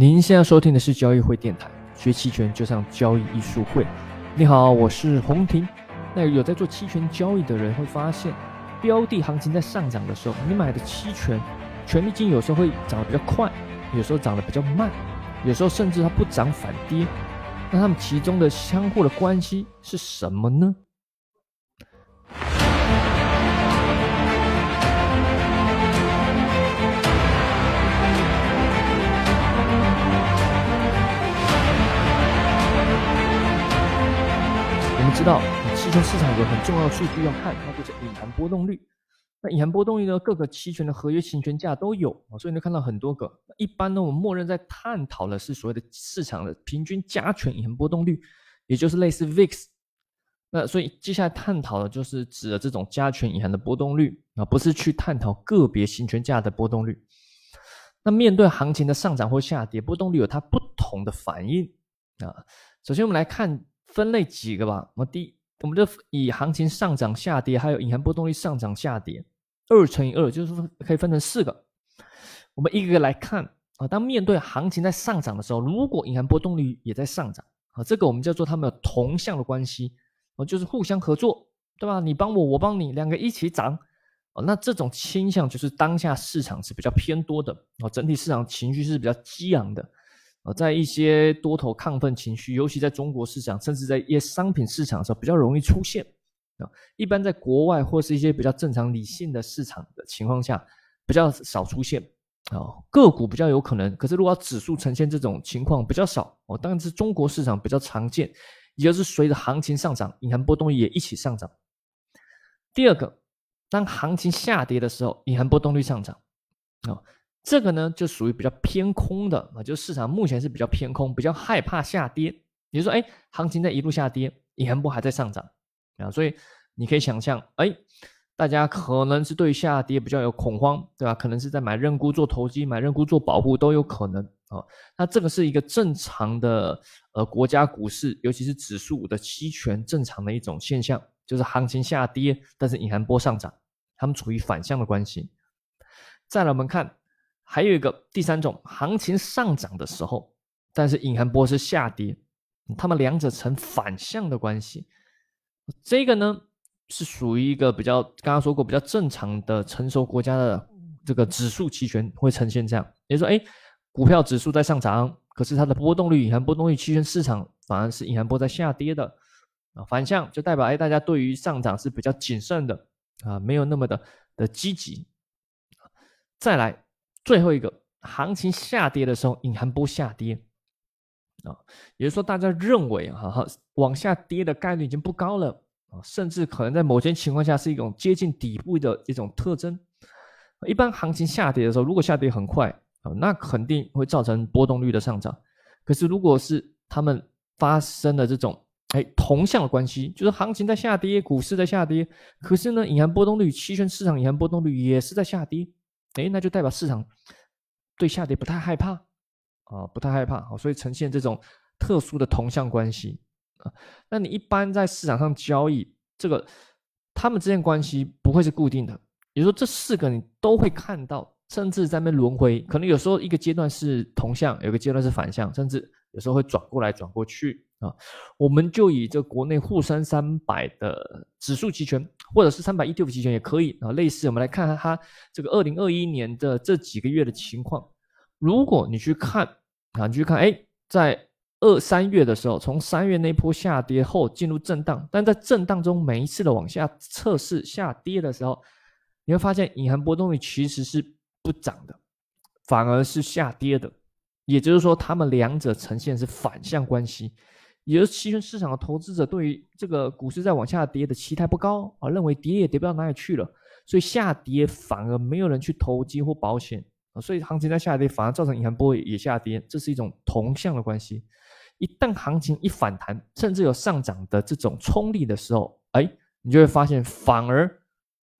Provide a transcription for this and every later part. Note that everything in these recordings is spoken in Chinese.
您现在收听的是交易会电台，学期权就像交易艺术会。你好，我是洪婷。那有在做期权交易的人会发现，标的行情在上涨的时候，你买的期权权利金有时候会涨得比较快，有时候涨得比较慢，有时候甚至它不涨反跌。那它们其中的相互的关系是什么呢？知道，期权市场有个很重要的数据要看，那就是隐含波动率。那隐含波动率呢，各个期权的合约行权价都有啊，所以你看到很多个。一般呢，我们默认在探讨的是所谓的市场的平均加权隐含波动率，也就是类似 VIX。那所以接下来探讨的就是指的这种加权隐含的波动率啊，不是去探讨个别行权价的波动率。那面对行情的上涨或下跌，波动率有它不同的反应啊。首先我们来看。分类几个吧。我第一，我们就以行情上涨、下跌，还有隐含波动率上涨、下跌，二乘以二，就是说可以分成四个。我们一个个来看啊。当面对行情在上涨的时候，如果隐含波动率也在上涨啊，这个我们叫做它们有同向的关系哦，就是互相合作，对吧？你帮我，我帮你，两个一起涨哦。那这种倾向就是当下市场是比较偏多的哦，整体市场情绪是比较激昂的。啊，在一些多头亢奋情绪，尤其在中国市场，甚至在一些商品市场的时候，比较容易出现啊。一般在国外或是一些比较正常理性的市场的情况下，比较少出现啊。个股比较有可能，可是如果指数呈现这种情况比较少哦。当然是中国市场比较常见，也就是随着行情上涨，隐含波动率也一起上涨。第二个，当行情下跌的时候，隐含波动率上涨啊。这个呢，就属于比较偏空的啊，就市场目前是比较偏空，比较害怕下跌。你说，哎，行情在一路下跌，隐含波还在上涨啊，所以你可以想象，哎，大家可能是对下跌比较有恐慌，对吧？可能是在买认沽做投机，买认沽做保护都有可能啊。那这个是一个正常的呃国家股市，尤其是指数的期权正常的一种现象，就是行情下跌，但是隐含波上涨，它们处于反向的关系。再来，我们看。还有一个第三种，行情上涨的时候，但是隐含波是下跌，它们两者成反向的关系。这个呢是属于一个比较刚刚说过比较正常的成熟国家的这个指数期权会呈现这样，也就说，哎，股票指数在上涨，可是它的波动率隐含波动率期权市场反而是隐含波在下跌的啊，反向就代表哎大家对于上涨是比较谨慎的啊，没有那么的的积极。再来。最后一个行情下跌的时候，隐含波下跌啊，也就是说，大家认为哈哈往下跌的概率已经不高了啊，甚至可能在某些情况下是一种接近底部的一种特征。一般行情下跌的时候，如果下跌很快啊，那肯定会造成波动率的上涨。可是如果是他们发生了这种哎同向的关系，就是行情在下跌，股市在下跌，可是呢，隐含波动率期权市场隐含波动率也是在下跌。哎，那就代表市场对下跌不太害怕啊，不太害怕啊，所以呈现这种特殊的同向关系啊。那你一般在市场上交易，这个他们之间关系不会是固定的，也就是说这四个你都会看到，甚至在那轮回，可能有时候一个阶段是同向，有个阶段是反向，甚至有时候会转过来转过去。啊，我们就以这国内沪深三百的指数期权，或者是三百 ETF 期权也可以啊。类似，我们来看看它这个二零二一年的这几个月的情况。如果你去看啊，你去看，哎，在二三月的时候，从三月那波下跌后进入震荡，但在震荡中每一次的往下测试下跌的时候，你会发现隐含波动率其实是不涨的，反而是下跌的。也就是说，它们两者呈现是反向关系。也就是期权市场的投资者对于这个股市在往下跌的期待不高啊，认为跌也跌不到哪里去了，所以下跌反而没有人去投机或保险啊，所以行情在下跌反而造成银行波也下跌，这是一种同向的关系。一旦行情一反弹，甚至有上涨的这种冲力的时候，哎，你就会发现反而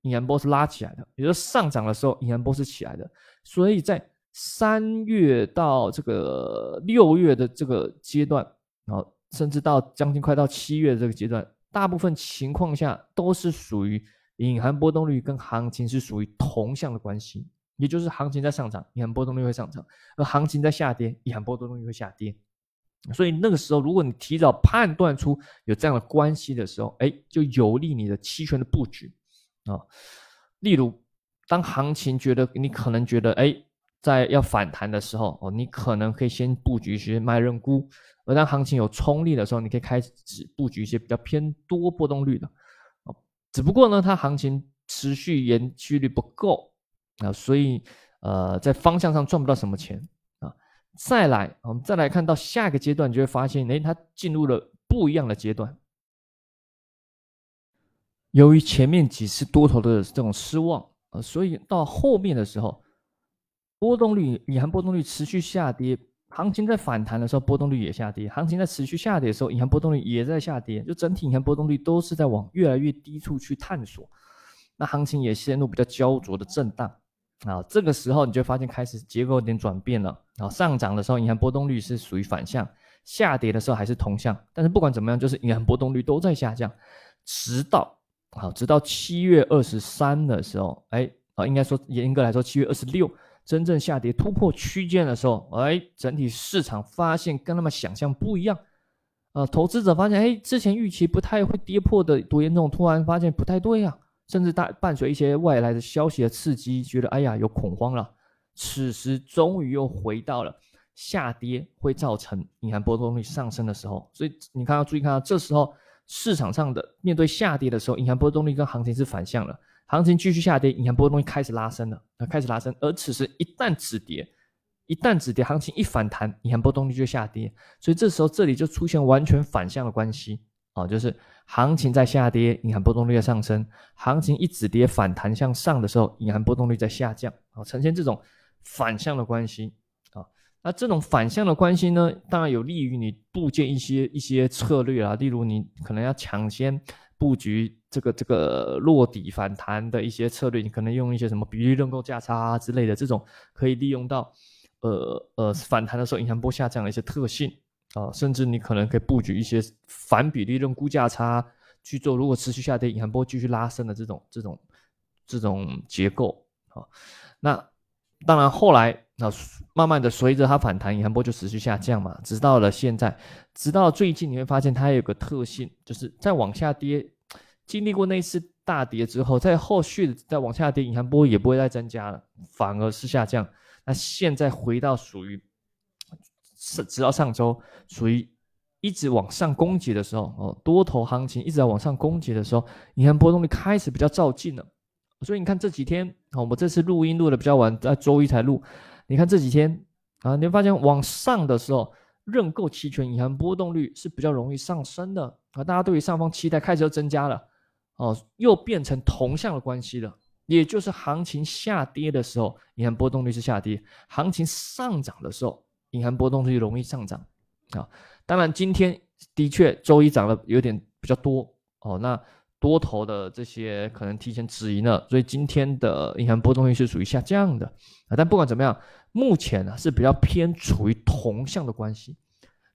银行波是拉起来的，也就是上涨的时候银行波是起来的。所以在三月到这个六月的这个阶段，然后。甚至到将近快到七月这个阶段，大部分情况下都是属于隐含波动率跟行情是属于同向的关系也就是行情在上涨，隐含波动率会上涨；而行情在下跌，隐含波动率会下跌。所以那个时候，如果你提早判断出有这样的关系的时候，哎，就有利你的期权的布局啊。例如，当行情觉得你可能觉得哎，在要反弹的时候哦，你可能可以先布局一些卖认沽；而当行情有冲力的时候，你可以开始布局一些比较偏多波动率的哦。只不过呢，它行情持续延续率不够啊，所以呃，在方向上赚不到什么钱啊。再来，我们再来看到下一个阶段，就会发现，哎，它进入了不一样的阶段。由于前面几次多头的这种失望，呃，所以到后面的时候，波动率、隐含波动率持续下跌，行情在反弹的时候，波动率也下跌；行情在持续下跌的时候，隐含波动率也在下跌。就整体隐含波动率都是在往越来越低处去探索，那行情也陷入比较焦灼的震荡。啊，这个时候你就发现开始结构有点转变了。啊，上涨的时候隐含波动率是属于反向，下跌的时候还是同向。但是不管怎么样，就是隐含波动率都在下降，直到好，直到七月二十三的时候，哎，啊，应该说严格来说，七月二十六真正下跌突破区间的时候，哎，整体市场发现跟他们想象不一样。呃，投资者发现，哎，之前预期不太会跌破的多严重，突然发现不太对呀。甚至大伴随一些外来的消息的刺激，觉得哎呀有恐慌了。此时终于又回到了下跌会造成隐含波动率上升的时候，所以你看要注意看到，这时候市场上的面对下跌的时候，隐含波动率跟行情是反向了。行情继续下跌，隐含波动率开始拉升了，那开始拉升。而此时一旦止跌，一旦止跌，行情一反弹，隐含波动率就下跌。所以这时候这里就出现完全反向的关系啊，就是。行情在下跌，隐含波动率在上升；行情一止跌反弹向上的时候，隐含波动率在下降。啊，呈现这种反向的关系啊。那这种反向的关系呢，当然有利于你布建一些一些策略啊。例如，你可能要抢先布局这个这个落底反弹的一些策略，你可能用一些什么比例认购价差之类的这种，可以利用到呃呃反弹的时候隐含波下降的一些特性。啊，甚至你可能可以布局一些反比例认估价差去做，如果持续下跌，隐含波继续拉升的这种这种这种结构啊。那当然后来啊，慢慢的随着它反弹，隐含波就持续下降嘛，直到了现在，直到最近你会发现它有个特性，就是在往下跌，经历过那次大跌之后，在后续再往下跌，隐含波也不会再增加了，反而是下降。那现在回到属于。是直到上周属于一直往上攻击的时候哦，多头行情一直在往上攻击的时候，你看波动率开始比较照进了，所以你看这几天啊，我们这次录音录的比较晚，在周一才录，你看这几天啊，你会发现往上的时候，认购期权隐含波动率是比较容易上升的啊，大家对于上方期待开始又增加了哦，又变成同向的关系了，也就是行情下跌的时候，隐含波动率是下跌，行情上涨的时候。隐含波动率容易上涨啊，当然今天的确周一涨了有点比较多哦，那多头的这些可能提前止盈了，所以今天的隐含波动率是属于下降的啊。但不管怎么样，目前呢是比较偏处于同向的关系，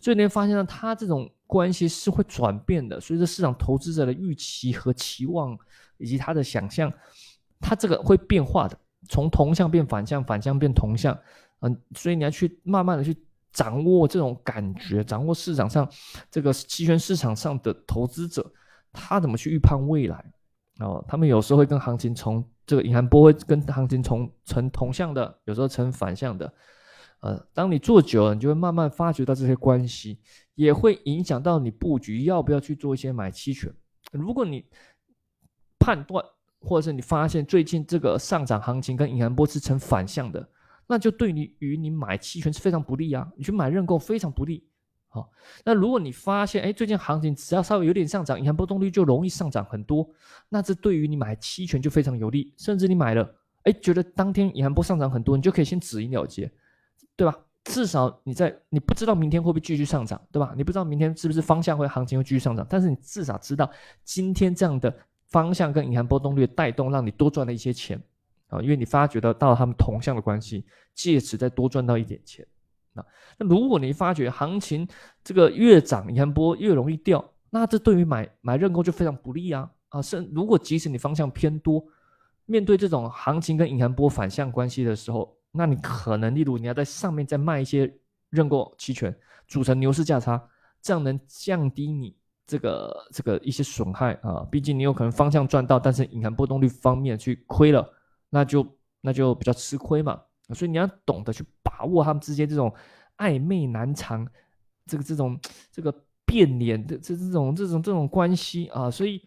所以你会发现呢，它这种关系是会转变的，随着市场投资者的预期和期望以及他的想象，它这个会变化的，从同向变反向，反向变同向。嗯，所以你要去慢慢的去掌握这种感觉，掌握市场上这个期权市场上的投资者，他怎么去预判未来哦？他们有时候会跟行情从这个隐含波会跟行情从成同向的，有时候成反向的。呃，当你做久了，你就会慢慢发觉到这些关系，也会影响到你布局要不要去做一些买期权。如果你判断或者是你发现最近这个上涨行情跟隐含波是成反向的。那就对你与你买期权是非常不利啊！你去买认购非常不利。好，那如果你发现，哎，最近行情只要稍微有点上涨，银行波动率就容易上涨很多，那这对于你买期权就非常有利。甚至你买了，哎，觉得当天银行波上涨很多，你就可以先止盈了结，对吧？至少你在你不知道明天会不会继续上涨，对吧？你不知道明天是不是方向会行情会继续上涨，但是你至少知道今天这样的方向跟银行波动率带动，让你多赚了一些钱。啊，因为你发觉得到他们同向的关系，借此再多赚到一点钱。那那如果你发觉行情这个越涨，银行波越容易掉，那这对于买买认购就非常不利啊啊！甚如果即使你方向偏多，面对这种行情跟隐含波反向关系的时候，那你可能例如你要在上面再卖一些认购期权，组成牛市价差，这样能降低你这个这个一些损害啊。毕竟你有可能方向赚到，但是隐含波动率方面去亏了，那就那就比较吃亏嘛。所以你要懂得去把握他们之间这种暧昧难藏，这个这种这个变脸的这这种这种这种关系啊。所以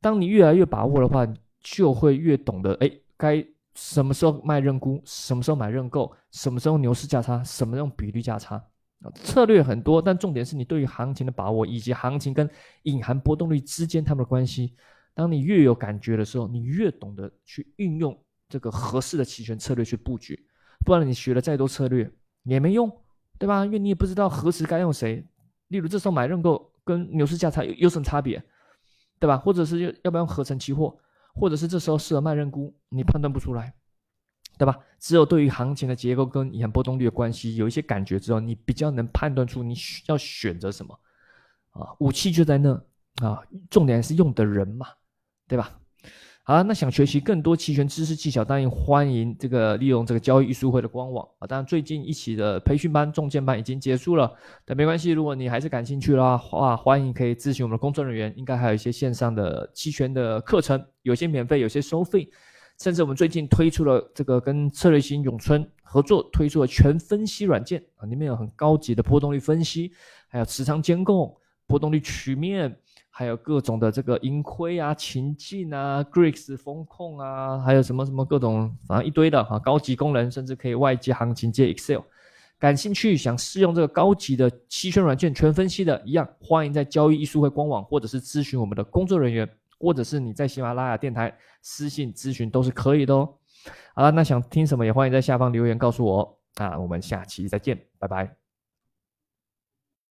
当你越来越把握的话，就会越懂得，哎，该什么时候卖认沽，什么时候买认购，什么时候牛市价差，什么用比率价差啊，策略很多，但重点是你对于行情的把握，以及行情跟隐含波动率之间它们的关系。当你越有感觉的时候，你越懂得去运用这个合适的期权策略去布局，不然你学了再多策略也没用，对吧？因为你也不知道何时该用谁。例如这时候买认购跟牛市价差有有什么差别，对吧？或者是要不要用合成期货？或者是这时候适合卖认沽，你判断不出来，对吧？只有对于行情的结构跟隐含波动率的关系有一些感觉之后，你比较能判断出你要选择什么啊？武器就在那啊，重点是用的人嘛，对吧？好，那想学习更多期权知识技巧，当然欢迎这个利用这个交易艺术会的官网啊。当然，最近一期的培训班、重建班已经结束了，但没关系，如果你还是感兴趣的话，欢迎可以咨询我们的工作人员。应该还有一些线上的期权的课程，有些免费，有些收费。甚至我们最近推出了这个跟策略型永春合作推出了全分析软件啊，里面有很高级的波动率分析，还有持仓监控、波动率曲面。还有各种的这个盈亏啊、情境啊、Greeks 风控啊，还有什么什么各种，反正一堆的哈，高级功能，甚至可以外接行情接 Excel。感兴趣想试用这个高级的期权软件全分析的，一样欢迎在交易艺术会官网，或者是咨询我们的工作人员，或者是你在喜马拉雅电台私信咨询都是可以的哦。好了，那想听什么也欢迎在下方留言告诉我啊，我们下期再见，拜拜。